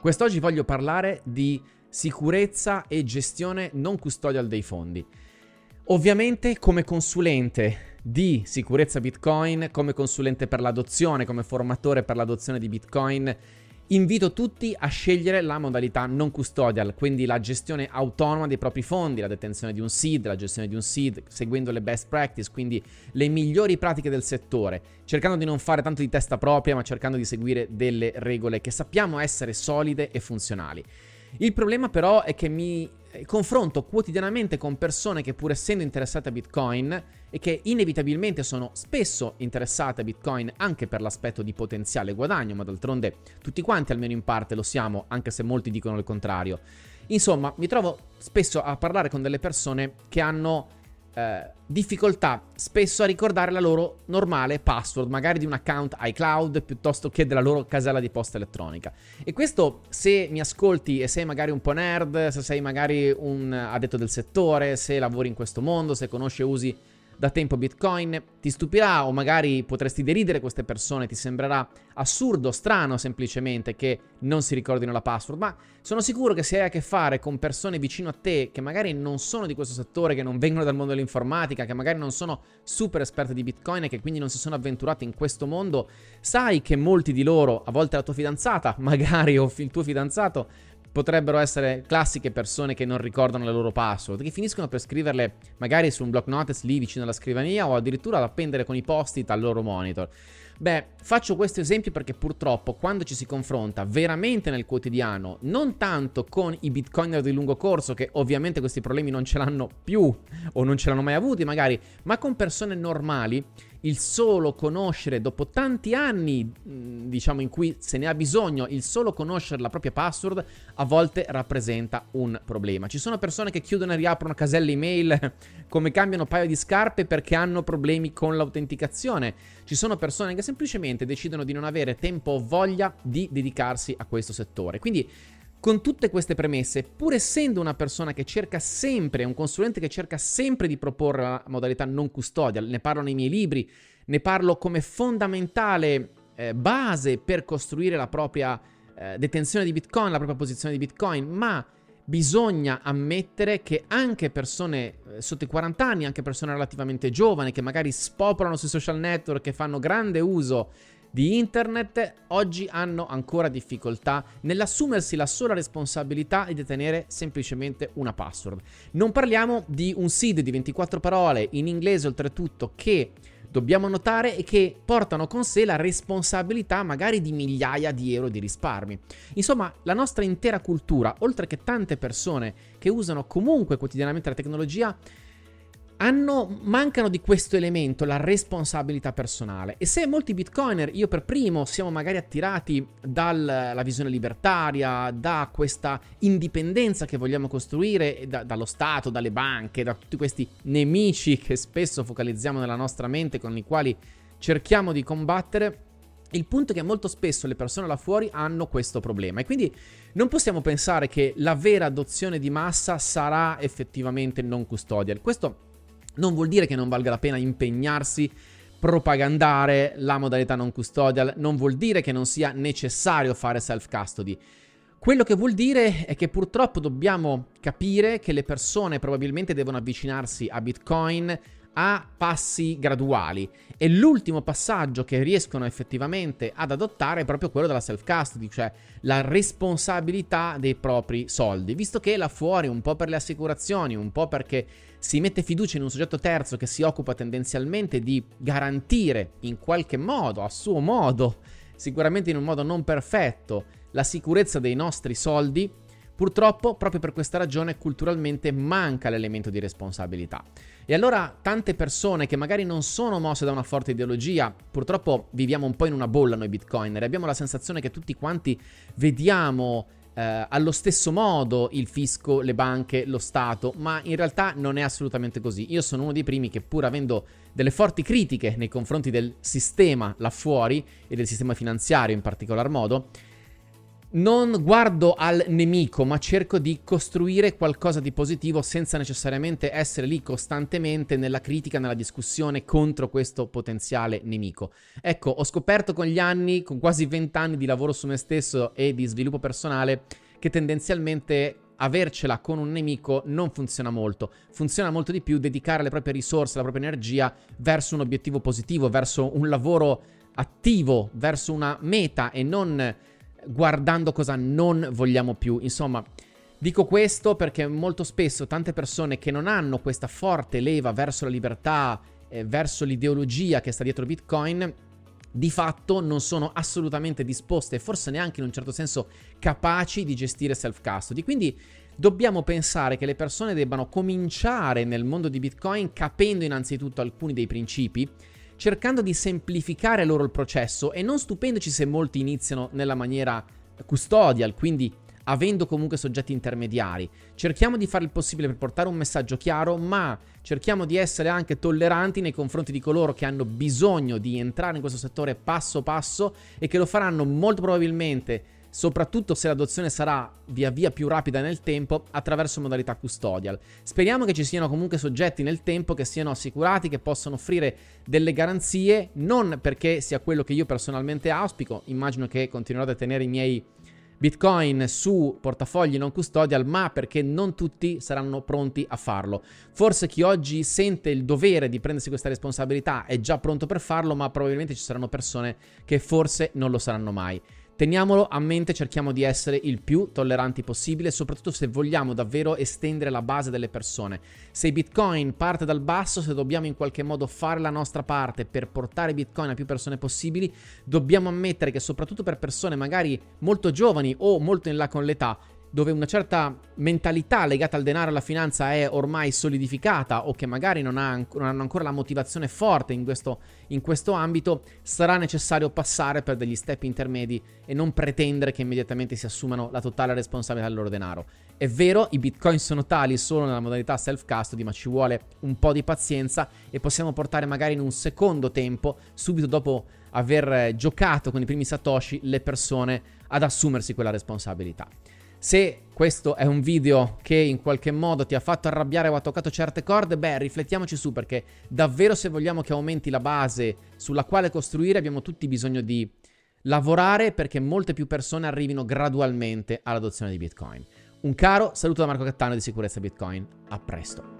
Quest'oggi voglio parlare di sicurezza e gestione non custodial dei fondi. Ovviamente come consulente di sicurezza Bitcoin, come consulente per l'adozione, come formatore per l'adozione di Bitcoin, Invito tutti a scegliere la modalità non custodial, quindi la gestione autonoma dei propri fondi, la detenzione di un seed, la gestione di un seed, seguendo le best practice, quindi le migliori pratiche del settore, cercando di non fare tanto di testa propria, ma cercando di seguire delle regole che sappiamo essere solide e funzionali. Il problema però è che mi eh, confronto quotidianamente con persone che pur essendo interessate a Bitcoin e che inevitabilmente sono spesso interessate a Bitcoin anche per l'aspetto di potenziale guadagno, ma d'altronde tutti quanti almeno in parte lo siamo, anche se molti dicono il contrario. Insomma, mi trovo spesso a parlare con delle persone che hanno eh, difficoltà spesso a ricordare la loro normale password, magari di un account iCloud piuttosto che della loro casella di posta elettronica. E questo se mi ascolti e sei magari un po' nerd, se sei magari un addetto del settore, se lavori in questo mondo, se conosci e usi da tempo Bitcoin, ti stupirà o magari potresti deridere queste persone, ti sembrerà assurdo, strano semplicemente che non si ricordino la password, ma sono sicuro che se hai a che fare con persone vicino a te che magari non sono di questo settore, che non vengono dal mondo dell'informatica, che magari non sono super esperte di Bitcoin e che quindi non si sono avventurati in questo mondo, sai che molti di loro, a volte la tua fidanzata, magari o il tuo fidanzato, potrebbero essere classiche persone che non ricordano le loro password, che finiscono per scriverle magari su un block notice lì vicino alla scrivania o addirittura ad appendere con i post-it al loro monitor. Beh, faccio questo esempio perché purtroppo quando ci si confronta veramente nel quotidiano, non tanto con i bitcoiner di lungo corso, che ovviamente questi problemi non ce l'hanno più o non ce l'hanno mai avuti magari, ma con persone normali, il solo conoscere, dopo tanti anni, diciamo, in cui se ne ha bisogno, il solo conoscere la propria password a volte rappresenta un problema. Ci sono persone che chiudono e riaprono caselle email come cambiano paio di scarpe perché hanno problemi con l'autenticazione. Ci sono persone che semplicemente decidono di non avere tempo o voglia di dedicarsi a questo settore. Quindi con tutte queste premesse, pur essendo una persona che cerca sempre, un consulente che cerca sempre di proporre la modalità non custodial, ne parlo nei miei libri, ne parlo come fondamentale eh, base per costruire la propria eh, detenzione di Bitcoin, la propria posizione di Bitcoin, ma bisogna ammettere che anche persone eh, sotto i 40 anni, anche persone relativamente giovani che magari spopolano sui social network, che fanno grande uso di internet oggi hanno ancora difficoltà nell'assumersi la sola responsabilità di detenere semplicemente una password. Non parliamo di un seed di 24 parole in inglese oltretutto che dobbiamo notare e che portano con sé la responsabilità magari di migliaia di euro di risparmi. Insomma, la nostra intera cultura, oltre che tante persone che usano comunque quotidianamente la tecnologia, hanno, mancano di questo elemento, la responsabilità personale. E se molti bitcoiner, io per primo, siamo magari attirati dalla visione libertaria, da questa indipendenza che vogliamo costruire da, dallo Stato, dalle banche, da tutti questi nemici che spesso focalizziamo nella nostra mente, con i quali cerchiamo di combattere, il punto è che molto spesso le persone là fuori hanno questo problema e quindi non possiamo pensare che la vera adozione di massa sarà effettivamente non custodial. Questo non vuol dire che non valga la pena impegnarsi propagandare la modalità non custodial, non vuol dire che non sia necessario fare self custody. Quello che vuol dire è che purtroppo dobbiamo capire che le persone probabilmente devono avvicinarsi a Bitcoin a passi graduali. E l'ultimo passaggio che riescono effettivamente ad adottare è proprio quello della self custody, cioè la responsabilità dei propri soldi, visto che là fuori un po' per le assicurazioni, un po' perché si mette fiducia in un soggetto terzo che si occupa tendenzialmente di garantire in qualche modo, a suo modo, sicuramente in un modo non perfetto, la sicurezza dei nostri soldi, Purtroppo, proprio per questa ragione, culturalmente manca l'elemento di responsabilità. E allora tante persone che magari non sono mosse da una forte ideologia, purtroppo viviamo un po' in una bolla noi bitcoiner abbiamo la sensazione che tutti quanti vediamo eh, allo stesso modo il fisco, le banche, lo Stato, ma in realtà non è assolutamente così. Io sono uno dei primi che pur avendo delle forti critiche nei confronti del sistema là fuori e del sistema finanziario in particolar modo, non guardo al nemico, ma cerco di costruire qualcosa di positivo senza necessariamente essere lì costantemente nella critica, nella discussione contro questo potenziale nemico. Ecco, ho scoperto con gli anni, con quasi 20 anni di lavoro su me stesso e di sviluppo personale, che tendenzialmente avercela con un nemico non funziona molto. Funziona molto di più dedicare le proprie risorse, la propria energia verso un obiettivo positivo, verso un lavoro attivo, verso una meta e non guardando cosa non vogliamo più. Insomma, dico questo perché molto spesso tante persone che non hanno questa forte leva verso la libertà, eh, verso l'ideologia che sta dietro Bitcoin, di fatto non sono assolutamente disposte, forse neanche in un certo senso capaci di gestire self-custody. Quindi dobbiamo pensare che le persone debbano cominciare nel mondo di Bitcoin capendo innanzitutto alcuni dei principi cercando di semplificare loro il processo e non stupendoci se molti iniziano nella maniera custodial, quindi avendo comunque soggetti intermediari. Cerchiamo di fare il possibile per portare un messaggio chiaro, ma cerchiamo di essere anche tolleranti nei confronti di coloro che hanno bisogno di entrare in questo settore passo passo e che lo faranno molto probabilmente soprattutto se l'adozione sarà via via più rapida nel tempo attraverso modalità custodial. Speriamo che ci siano comunque soggetti nel tempo che siano assicurati, che possano offrire delle garanzie, non perché sia quello che io personalmente auspico, immagino che continuerò a tenere i miei Bitcoin su portafogli non custodial, ma perché non tutti saranno pronti a farlo. Forse chi oggi sente il dovere di prendersi questa responsabilità è già pronto per farlo, ma probabilmente ci saranno persone che forse non lo saranno mai. Teniamolo a mente, cerchiamo di essere il più tolleranti possibile, soprattutto se vogliamo davvero estendere la base delle persone. Se Bitcoin parte dal basso, se dobbiamo in qualche modo fare la nostra parte per portare Bitcoin a più persone possibili, dobbiamo ammettere che soprattutto per persone magari molto giovani o molto in là con l'età, dove una certa mentalità legata al denaro e alla finanza è ormai solidificata o che magari non, ha, non hanno ancora la motivazione forte in questo, in questo, ambito, sarà necessario passare per degli step intermedi e non pretendere che immediatamente si assumano la totale responsabilità del loro denaro. È vero, i bitcoin sono tali solo nella modalità self-custody, ma ci vuole un po' di pazienza e possiamo portare magari in un secondo tempo, subito dopo aver giocato con i primi satoshi, le persone ad assumersi quella responsabilità. Se questo è un video che in qualche modo ti ha fatto arrabbiare o ha toccato certe corde, beh, riflettiamoci su perché davvero se vogliamo che aumenti la base sulla quale costruire abbiamo tutti bisogno di lavorare perché molte più persone arrivino gradualmente all'adozione di Bitcoin. Un caro saluto da Marco Cattano di Sicurezza Bitcoin. A presto.